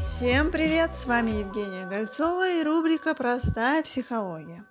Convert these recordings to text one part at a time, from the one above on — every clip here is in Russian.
Всем привет! С вами Евгения Гольцова и рубрика «Простая психология».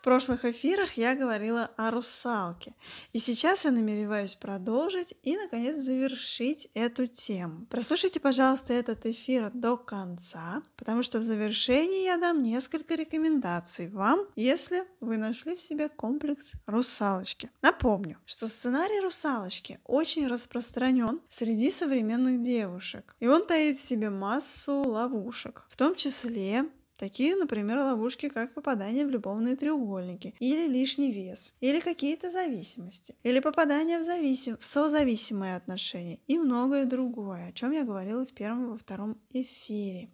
В прошлых эфирах я говорила о русалке, и сейчас я намереваюсь продолжить и, наконец, завершить эту тему. Прослушайте, пожалуйста, этот эфир до конца, потому что в завершении я дам несколько рекомендаций вам, если вы нашли в себе комплекс русалочки. Напомню, что сценарий русалочки очень распространен среди современных девушек, и он таит в себе массу ловушек, в том числе Такие, например, ловушки, как попадание в любовные треугольники, или лишний вес, или какие-то зависимости, или попадание в, зависим... в созависимые отношения и многое другое, о чем я говорила в первом и во втором эфире.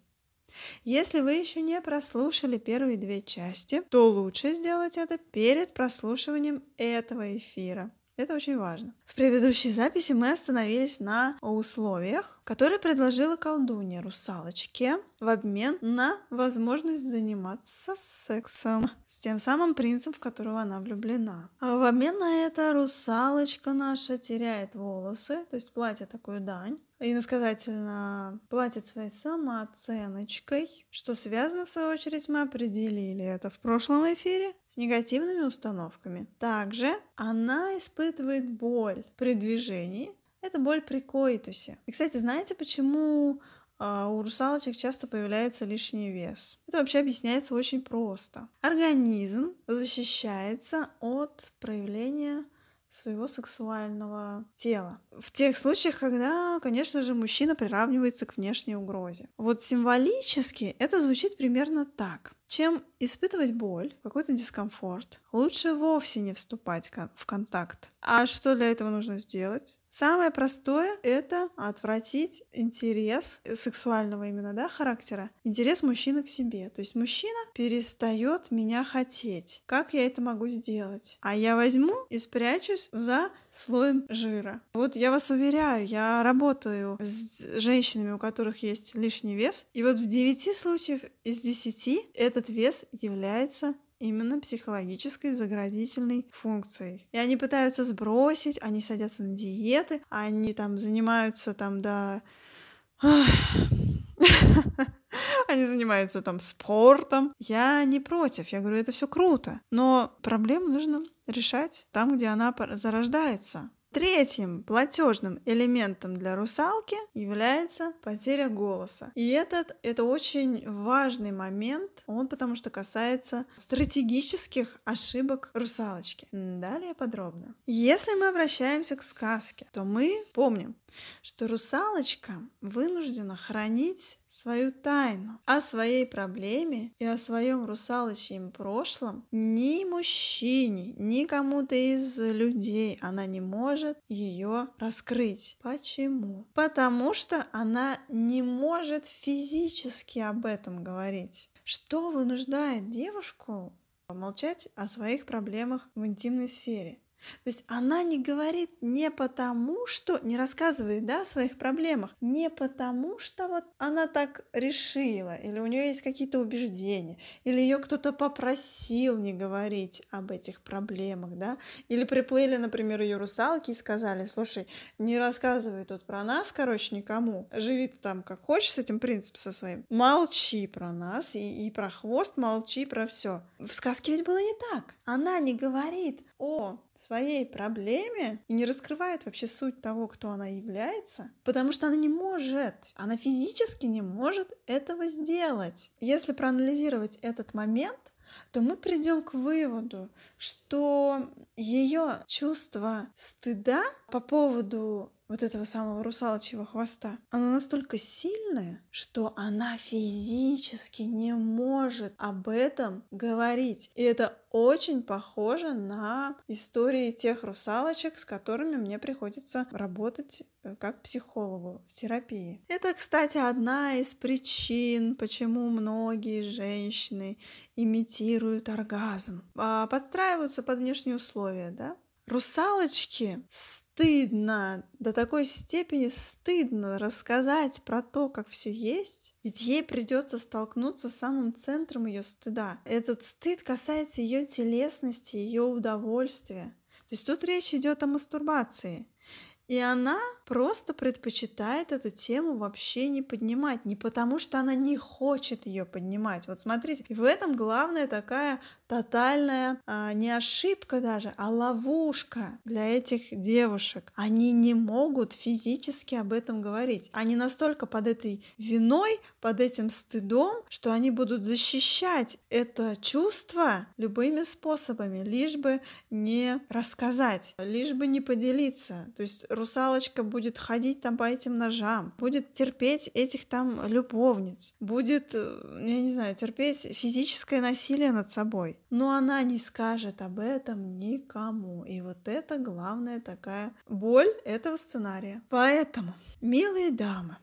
Если вы еще не прослушали первые две части, то лучше сделать это перед прослушиванием этого эфира. Это очень важно. В предыдущей записи мы остановились на условиях, которые предложила колдунья русалочке в обмен на возможность заниматься сексом с тем самым принцем, в которого она влюблена. А в обмен на это русалочка наша теряет волосы, то есть платит такую дань, и иносказательно платит своей самооценочкой, что связано, в свою очередь, мы определили это в прошлом эфире, с негативными установками. Также она испытывает боль при движении, это боль при коитусе. И, кстати, знаете, почему а, у русалочек часто появляется лишний вес. Это вообще объясняется очень просто. Организм защищается от проявления своего сексуального тела. В тех случаях, когда, конечно же, мужчина приравнивается к внешней угрозе. Вот символически это звучит примерно так. Чем испытывать боль, какой-то дискомфорт, лучше вовсе не вступать в контакт. А что для этого нужно сделать? Самое простое — это отвратить интерес сексуального именно, да, характера, интерес мужчины к себе. То есть мужчина перестает меня хотеть. Как я это могу сделать? А я возьму и спрячусь за слоем жира. Вот я вас уверяю, я работаю с женщинами, у которых есть лишний вес, и вот в 9 случаев из 10 этот вес является именно психологической заградительной функцией. И они пытаются сбросить, они садятся на диеты, они там занимаются там до... Они занимаются там спортом. Я не против. Я говорю, это все круто. Но проблему нужно решать там, где она зарождается. Третьим платежным элементом для русалки является потеря голоса. И этот это очень важный момент, он потому что касается стратегических ошибок русалочки. Далее подробно. Если мы обращаемся к сказке, то мы помним, что русалочка вынуждена хранить свою тайну о своей проблеме и о своем русалочьем прошлом ни мужчине, ни кому-то из людей она не может ее раскрыть. Почему? Потому что она не может физически об этом говорить. Что вынуждает девушку молчать о своих проблемах в интимной сфере? То есть она не говорит не потому, что не рассказывает да, о своих проблемах, не потому, что вот она так решила, или у нее есть какие-то убеждения, или ее кто-то попросил не говорить об этих проблемах, да, или приплыли, например, ее русалки и сказали, слушай, не рассказывай тут про нас, короче, никому, живи там как хочешь с этим принципом со своим, молчи про нас и, и про хвост, молчи про все. В сказке ведь было не так. Она не говорит о своей проблеме и не раскрывает вообще суть того, кто она является, потому что она не может, она физически не может этого сделать. Если проанализировать этот момент, то мы придем к выводу, что ее чувство стыда по поводу вот этого самого русалочьего хвоста, оно настолько сильное, что она физически не может об этом говорить. И это очень похоже на истории тех русалочек, с которыми мне приходится работать э, как психологу в терапии. Это, кстати, одна из причин, почему многие женщины имитируют оргазм, а, подстраиваются под внешние условия, да? Русалочки стыдно, до такой степени стыдно рассказать про то, как все есть, ведь ей придется столкнуться с самым центром ее стыда. Этот стыд касается ее телесности, ее удовольствия. То есть тут речь идет о мастурбации. И она просто предпочитает эту тему вообще не поднимать, не потому что она не хочет ее поднимать. Вот смотрите, и в этом главная такая тотальная а, не ошибка даже, а ловушка для этих девушек. Они не могут физически об этом говорить. Они настолько под этой виной, под этим стыдом, что они будут защищать это чувство любыми способами, лишь бы не рассказать, лишь бы не поделиться. То есть русалочка будет ходить там по этим ножам, будет терпеть этих там любовниц, будет, э, я не знаю, терпеть физическое насилие над собой. Но она не скажет об этом никому. И вот это главная такая боль этого сценария. Поэтому, милые дамы,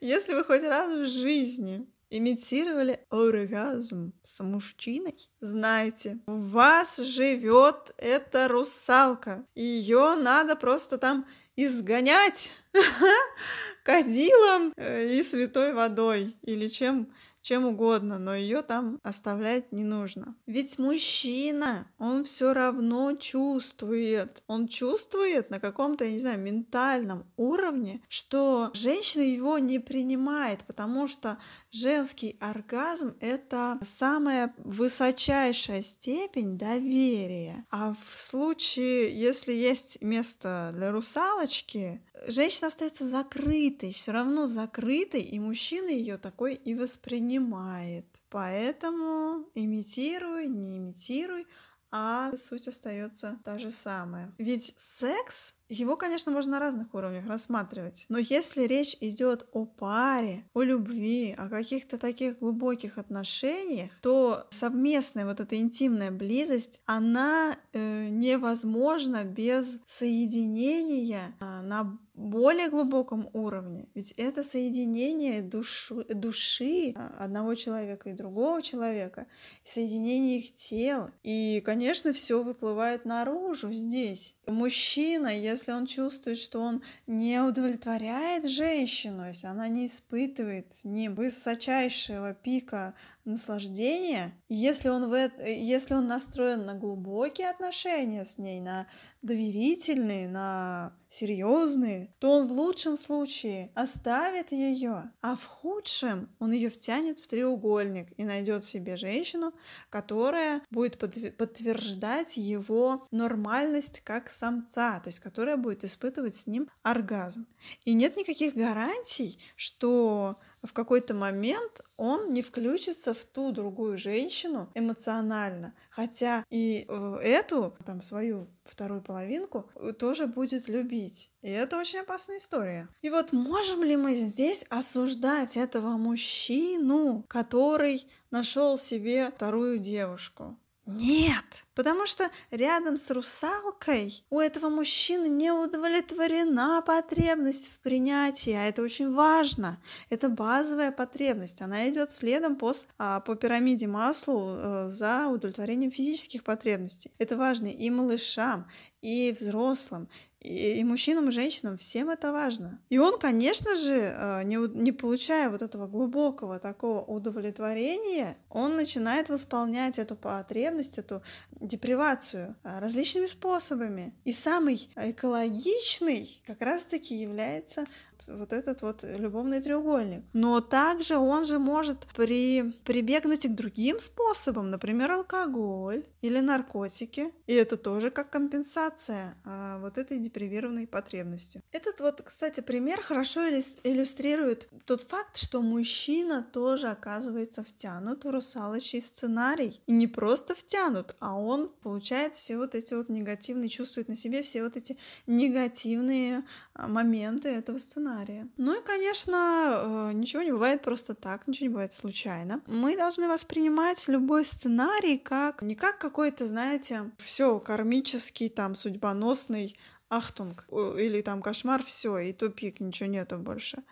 если вы хоть раз в жизни имитировали оргазм с мужчиной, знайте, у вас живет эта русалка. Ее надо просто там изгонять кадилом э, и святой водой или чем чем угодно, но ее там оставлять не нужно. Ведь мужчина, он все равно чувствует, он чувствует на каком-то, я не знаю, ментальном уровне, что женщина его не принимает, потому что женский оргазм — это самая высочайшая степень доверия. А в случае, если есть место для русалочки, женщина остается закрытой, все равно закрытой, и мужчина ее такой и воспринимает. Поэтому имитируй, не имитируй, а суть остается та же самая. Ведь секс его, конечно, можно на разных уровнях рассматривать, но если речь идет о паре, о любви, о каких-то таких глубоких отношениях, то совместная вот эта интимная близость, она э, невозможна без соединения э, на более глубоком уровне. Ведь это соединение души, души одного человека и другого человека, соединение их тел. И, конечно, все выплывает наружу здесь. Мужчина, если он чувствует, что он не удовлетворяет женщину, если она не испытывает с ним высочайшего пика наслаждения, если он, в, если он настроен на глубокие отношения с ней, на доверительные, на серьезные, то он в лучшем случае оставит ее, а в худшем он ее втянет в треугольник и найдет себе женщину, которая будет подтверждать его нормальность как самца, то есть которая будет испытывать с ним оргазм. И нет никаких гарантий, что в какой-то момент он не включится в ту другую женщину эмоционально, хотя и э, эту, там, свою вторую половинку тоже будет любить. И это очень опасная история. И вот можем ли мы здесь осуждать этого мужчину, который нашел себе вторую девушку? Нет, потому что рядом с русалкой у этого мужчины не удовлетворена потребность в принятии, а это очень важно. Это базовая потребность, она идет следом по, а, по пирамиде Маслоу э, за удовлетворением физических потребностей. Это важно и малышам, и взрослым, и, мужчинам, и женщинам, всем это важно. И он, конечно же, э, не, не получая вот этого глубокого такого удовлетворения, он начинает восполнять эту потребность, эту депривацию э, различными способами. И самый экологичный как раз-таки является вот этот вот любовный треугольник. Но также он же может при, прибегнуть и к другим способам, например, алкоголь или наркотики. И это тоже как компенсация а, вот этой депривированной потребности. Этот вот, кстати, пример хорошо иллюстрирует тот факт, что мужчина тоже оказывается втянут в русалочий сценарий. И не просто втянут, а он получает все вот эти вот негативные, чувствует на себе все вот эти негативные а, моменты этого сценария сценария. Ну и, конечно, э, ничего не бывает просто так, ничего не бывает случайно. Мы должны воспринимать любой сценарий как не как какой-то, знаете, все кармический, там, судьбоносный ахтунг или там кошмар, все, и тупик, ничего нету больше.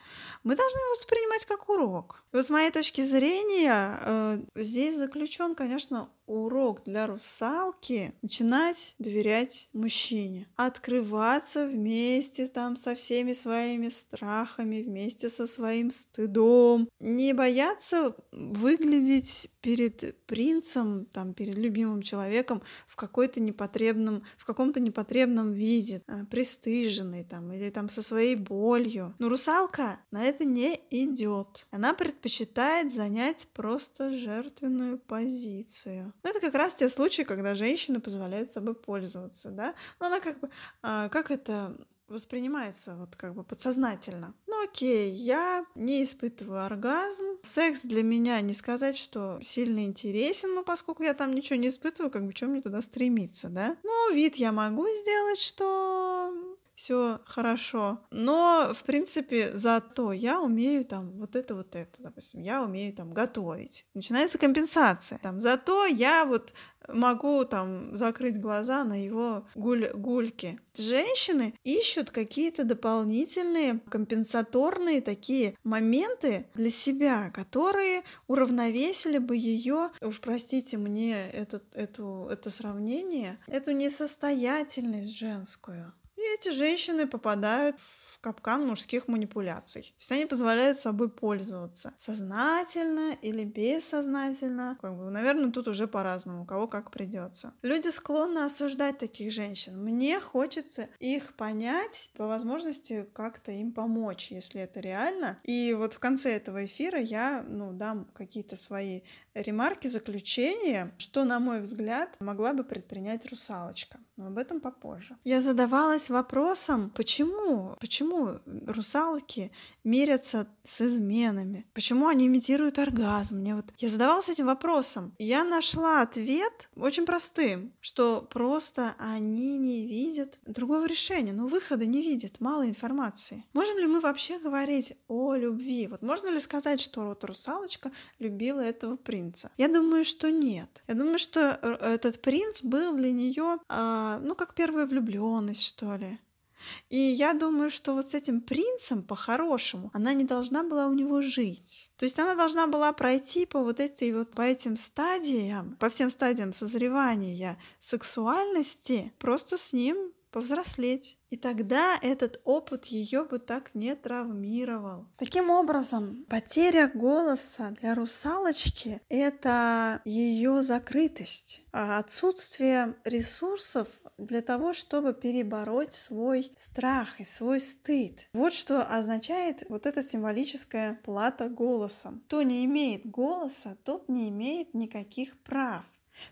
Мы должны его воспринимать как урок. Вот с моей точки зрения, э, здесь заключен, конечно, урок для русалки начинать доверять мужчине, открываться вместе там со всеми своими страхами, вместе со своим стыдом, не бояться выглядеть перед принцем, там, перед любимым человеком в какой-то непотребном, в каком-то непотребном виде, а, пристыженный там, или там со своей болью. Но русалка на это не идет. Она предпочитает занять просто жертвенную позицию. Ну, это как раз те случаи, когда женщины позволяют собой пользоваться, да. Но она как бы, а, как это воспринимается вот как бы подсознательно. Ну окей, я не испытываю оргазм. Секс для меня не сказать, что сильно интересен, но поскольку я там ничего не испытываю, как бы чем мне туда стремиться, да? Ну, вид я могу сделать, что все хорошо. Но, в принципе, зато я умею там вот это, вот это, допустим, я умею там готовить. Начинается компенсация. Там, зато я вот могу там закрыть глаза на его гуль гульки. Женщины ищут какие-то дополнительные компенсаторные такие моменты для себя, которые уравновесили бы ее, уж простите мне этот, эту, это сравнение, эту несостоятельность женскую. И эти женщины попадают в капкан мужских манипуляций. То есть они позволяют собой пользоваться сознательно или бессознательно. Как бы, наверное, тут уже по-разному, кого как придется. Люди склонны осуждать таких женщин. Мне хочется их понять, по возможности как-то им помочь, если это реально. И вот в конце этого эфира я ну, дам какие-то свои ремарки, заключения, что, на мой взгляд, могла бы предпринять русалочка. Но об этом попозже. Я задавалась вопросом, почему, почему русалки мерятся с изменами? Почему они имитируют оргазм? Мне вот... Я задавалась этим вопросом. Я нашла ответ очень простым, что просто они не видят другого решения, ну, выхода не видят, мало информации. Можем ли мы вообще говорить о любви? Вот можно ли сказать, что вот русалочка любила этого принца? Принца? Я думаю, что нет. Я думаю, что э, этот принц был для нее, э, ну, как первая влюбленность, что ли. И я думаю, что вот с этим принцем по-хорошему она не должна была у него жить. То есть она должна была пройти по вот этой вот по этим стадиям, по всем стадиям созревания сексуальности, просто с ним повзрослеть. И тогда этот опыт ее бы так не травмировал. Таким образом, потеря голоса для русалочки — это ее закрытость, а отсутствие ресурсов для того, чтобы перебороть свой страх и свой стыд. Вот что означает вот эта символическая плата голосом. Кто не имеет голоса, тот не имеет никаких прав.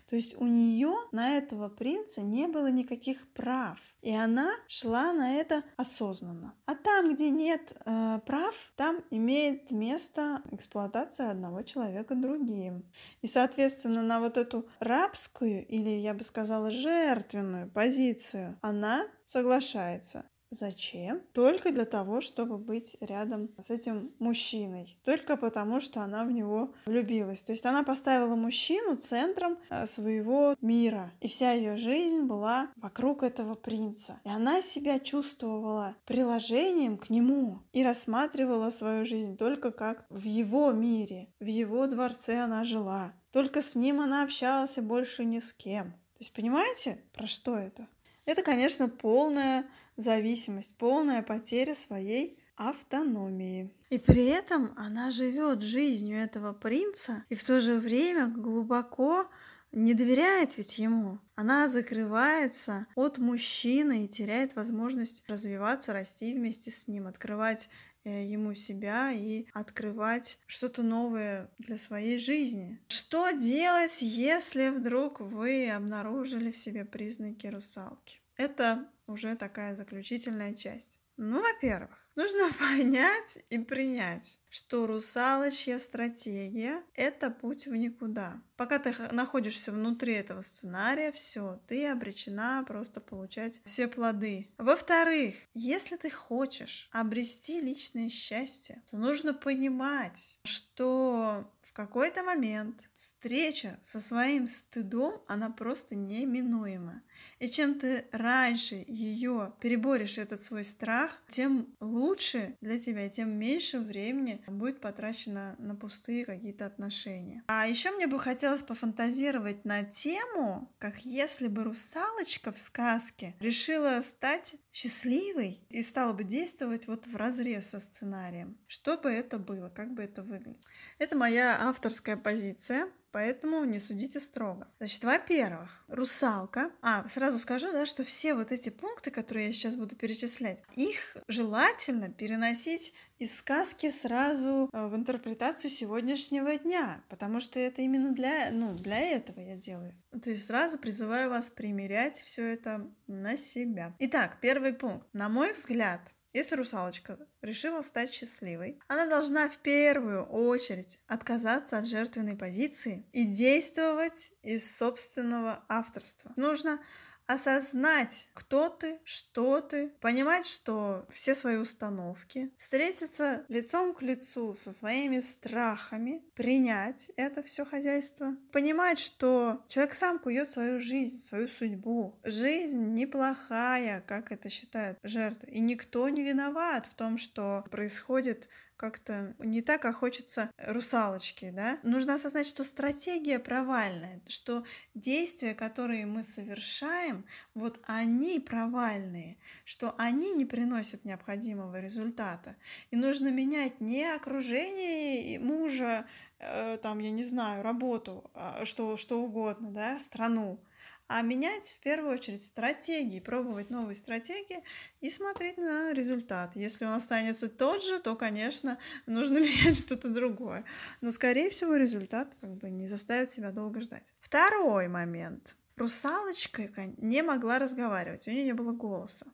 То есть у нее на этого принца не было никаких прав, и она шла на это осознанно. А там, где нет э, прав, там имеет место эксплуатация одного человека другим. И, соответственно, на вот эту рабскую или, я бы сказала, жертвенную позицию она соглашается. Зачем? Только для того, чтобы быть рядом с этим мужчиной. Только потому, что она в него влюбилась. То есть она поставила мужчину центром э, своего мира. И вся ее жизнь была вокруг этого принца. И она себя чувствовала приложением к нему и рассматривала свою жизнь только как в его мире. В его дворце она жила. Только с ним она общалась и больше ни с кем. То есть понимаете, про что это? Это, конечно, полная зависимость, полная потеря своей автономии. И при этом она живет жизнью этого принца и в то же время глубоко не доверяет ведь ему. Она закрывается от мужчины и теряет возможность развиваться, расти вместе с ним, открывать э, ему себя и открывать что-то новое для своей жизни. Что делать, если вдруг вы обнаружили в себе признаки русалки? Это уже такая заключительная часть. Ну, во-первых, нужно понять и принять, что русалочья стратегия – это путь в никуда. Пока ты находишься внутри этого сценария, все, ты обречена просто получать все плоды. Во-вторых, если ты хочешь обрести личное счастье, то нужно понимать, что в какой-то момент встреча со своим стыдом, она просто неминуема. И чем ты раньше ее переборешь этот свой страх, тем лучше для тебя, тем меньше времени будет потрачено на пустые какие-то отношения. А еще мне бы хотелось пофантазировать на тему, как если бы русалочка в сказке решила стать счастливой и стала бы действовать вот в разрез со сценарием. Что бы это было, как бы это выглядело? Это моя авторская позиция поэтому не судите строго. Значит, во-первых, русалка. А, сразу скажу, да, что все вот эти пункты, которые я сейчас буду перечислять, их желательно переносить из сказки сразу э, в интерпретацию сегодняшнего дня, потому что это именно для, ну, для этого я делаю. То есть сразу призываю вас примерять все это на себя. Итак, первый пункт. На мой взгляд, если русалочка решила стать счастливой, она должна в первую очередь отказаться от жертвенной позиции и действовать из собственного авторства. Нужно осознать, кто ты, что ты, понимать, что все свои установки, встретиться лицом к лицу со своими страхами, принять это все хозяйство, понимать, что человек сам кует свою жизнь, свою судьбу. Жизнь неплохая, как это считают жертвы, и никто не виноват в том, что происходит как-то не так, как хочется русалочки, да? Нужно осознать, что стратегия провальная, что действия, которые мы совершаем, вот они провальные, что они не приносят необходимого результата. И нужно менять не окружение мужа, э, там, я не знаю, работу, а, что, что угодно, да, страну, а менять в первую очередь стратегии, пробовать новые стратегии и смотреть на результат. Если он останется тот же, то, конечно, нужно менять что-то другое. Но, скорее всего, результат как бы не заставит себя долго ждать. Второй момент. Русалочка не могла разговаривать, у нее не было голоса.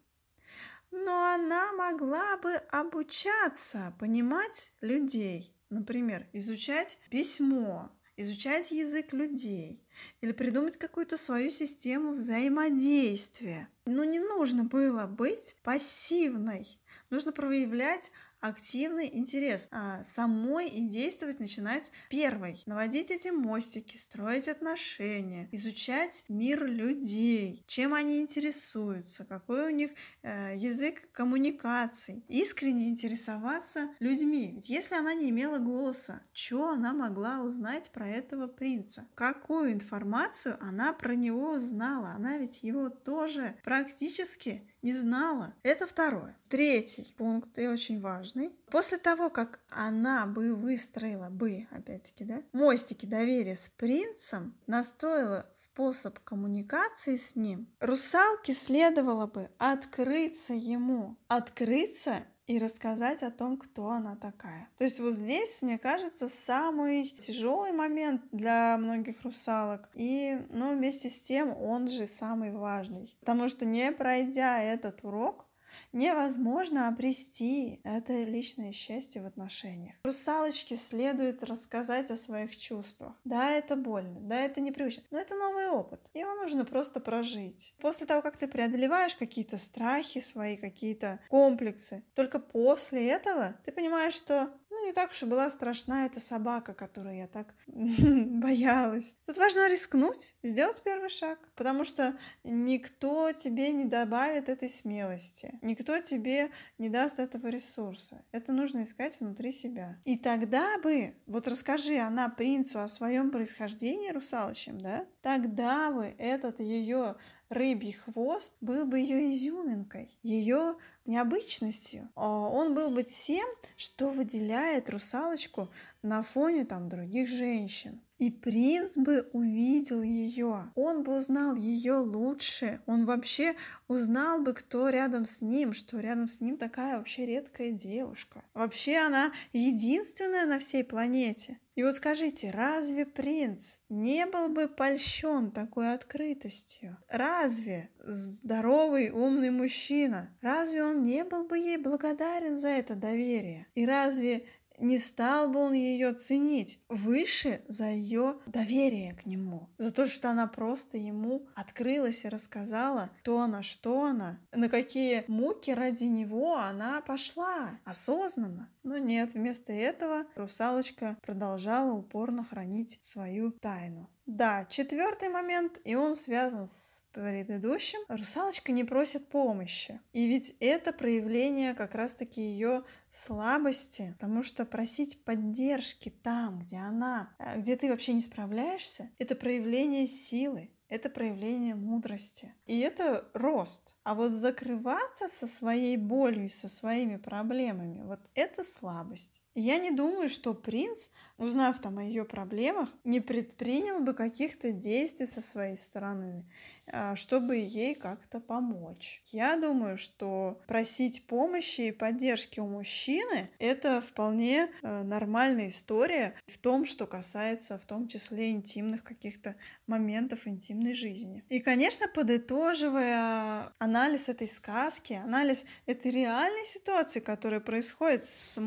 Но она могла бы обучаться, понимать людей. Например, изучать письмо, изучать язык людей или придумать какую-то свою систему взаимодействия. Но не нужно было быть пассивной. Нужно проявлять активный интерес а, самой и действовать начинать первой. Наводить эти мостики, строить отношения, изучать мир людей, чем они интересуются, какой у них э, язык коммуникаций. Искренне интересоваться людьми. Ведь если она не имела голоса, что она могла узнать про этого принца? Какую информацию она про него знала? Она ведь его тоже практически не знала. Это второе. Третий пункт и очень важный. После того, как она бы выстроила бы, опять-таки, да, мостики доверия с принцем, настроила способ коммуникации с ним, русалке следовало бы открыться ему, открыться и рассказать о том, кто она такая. То есть вот здесь, мне кажется, самый тяжелый момент для многих русалок. И, ну, вместе с тем, он же самый важный. Потому что не пройдя этот урок, невозможно обрести это личное счастье в отношениях. Русалочке следует рассказать о своих чувствах. Да, это больно, да, это непривычно, но это новый опыт. Его нужно просто прожить. После того, как ты преодолеваешь какие-то страхи свои, какие-то комплексы, только после этого ты понимаешь, что не так уж и была страшна эта собака, которую я так боялась. Тут важно рискнуть, сделать первый шаг, потому что никто тебе не добавит этой смелости, никто тебе не даст этого ресурса. Это нужно искать внутри себя. И тогда бы, вот расскажи она принцу о своем происхождении русалочем, да, тогда бы этот ее рыбий хвост был бы ее изюминкой, ее необычностью. А он был бы тем, что выделяет русалочку на фоне там других женщин. И принц бы увидел ее, он бы узнал ее лучше, он вообще узнал бы, кто рядом с ним, что рядом с ним такая вообще редкая девушка. Вообще она единственная на всей планете. И вот скажите, разве принц не был бы польщен такой открытостью? Разве здоровый, умный мужчина, разве он не был бы ей благодарен за это доверие? И разве не стал бы он ее ценить выше за ее доверие к нему, за то, что она просто ему открылась и рассказала, кто она, что она, на какие муки ради него она пошла осознанно. Но нет, вместо этого русалочка продолжала упорно хранить свою тайну. Да, четвертый момент, и он связан с предыдущим. Русалочка не просит помощи. И ведь это проявление как раз-таки ее слабости, потому что просить поддержки там, где она, э, где ты вообще не справляешься, это проявление силы, это проявление мудрости. И это рост. А вот закрываться со своей болью со своими проблемами, вот это слабость. Я не думаю, что принц, узнав там о ее проблемах, не предпринял бы каких-то действий со своей стороны, а, чтобы ей как-то помочь. Я думаю, что просить помощи и поддержки у мужчины – это вполне э, нормальная история в том, что касается в том числе интимных каких-то моментов интимной жизни. И, конечно, подытоживая анализ этой сказки, анализ этой реальной ситуации, которая происходит с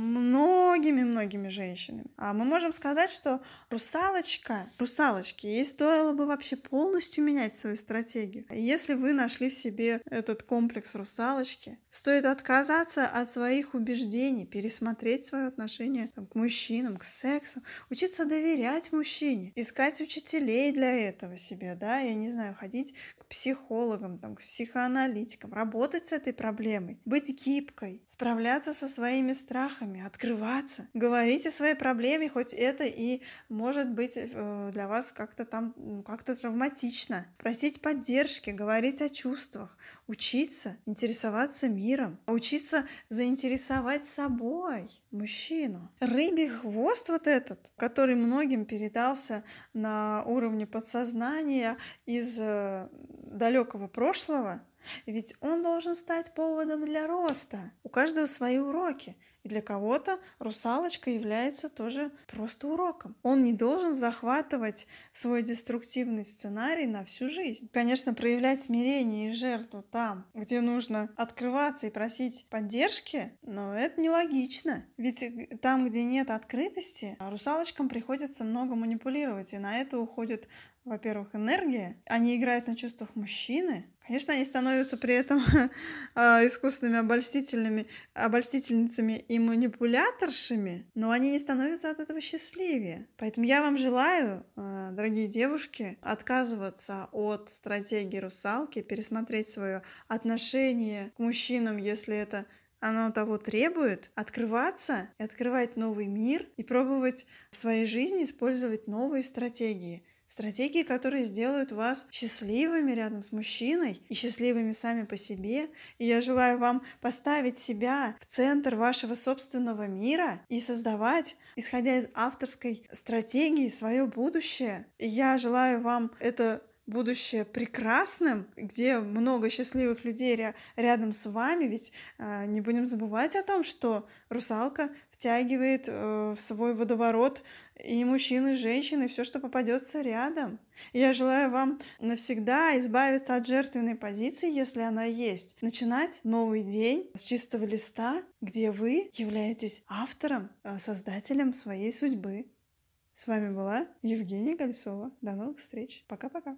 многими-многими женщинами, а мы можем сказать, что русалочка, русалочки, ей стоило бы вообще полностью менять свою стратегию. Если вы нашли в себе этот комплекс русалочки, стоит отказаться от своих убеждений, пересмотреть свое отношение там, к мужчинам, к сексу, учиться доверять мужчине, искать учителей для этого, себе, да, я не знаю, ходить психологам, там, к психоаналитикам, работать с этой проблемой, быть гибкой, справляться со своими страхами, открываться, говорить о своей проблеме, хоть это и может быть э, для вас как-то там, как-то травматично, просить поддержки, говорить о чувствах, учиться интересоваться миром, учиться заинтересовать собой мужчину. Рыбий хвост вот этот, который многим передался на уровне подсознания из э, далекого прошлого, ведь он должен стать поводом для роста. У каждого свои уроки. И для кого-то русалочка является тоже просто уроком. Он не должен захватывать свой деструктивный сценарий на всю жизнь. Конечно, проявлять смирение и жертву там, где нужно открываться и просить поддержки, но это нелогично. Ведь там, где нет открытости, русалочкам приходится много манипулировать, и на это уходит во-первых, энергия, они играют на чувствах мужчины. Конечно, они становятся при этом а, искусственными обольстительными, обольстительницами и манипуляторшами, но они не становятся от этого счастливее. Поэтому я вам желаю, а, дорогие девушки, отказываться от стратегии русалки, пересмотреть свое отношение к мужчинам, если это оно того требует, открываться и открывать новый мир и пробовать в своей жизни использовать новые стратегии – Стратегии, которые сделают вас счастливыми рядом с мужчиной и счастливыми сами по себе. И я желаю вам поставить себя в центр вашего собственного мира и создавать, исходя из авторской стратегии, свое будущее. И я желаю вам это будущее прекрасным, где много счастливых людей ря- рядом с вами, ведь э, не будем забывать о том, что русалка втягивает э, в свой водоворот и мужчин, и женщин, и все, что попадется рядом. Я желаю вам навсегда избавиться от жертвенной позиции, если она есть. Начинать новый день с чистого листа, где вы являетесь автором, э, создателем своей судьбы. С вами была Евгения Кольцова. До новых встреч. Пока-пока.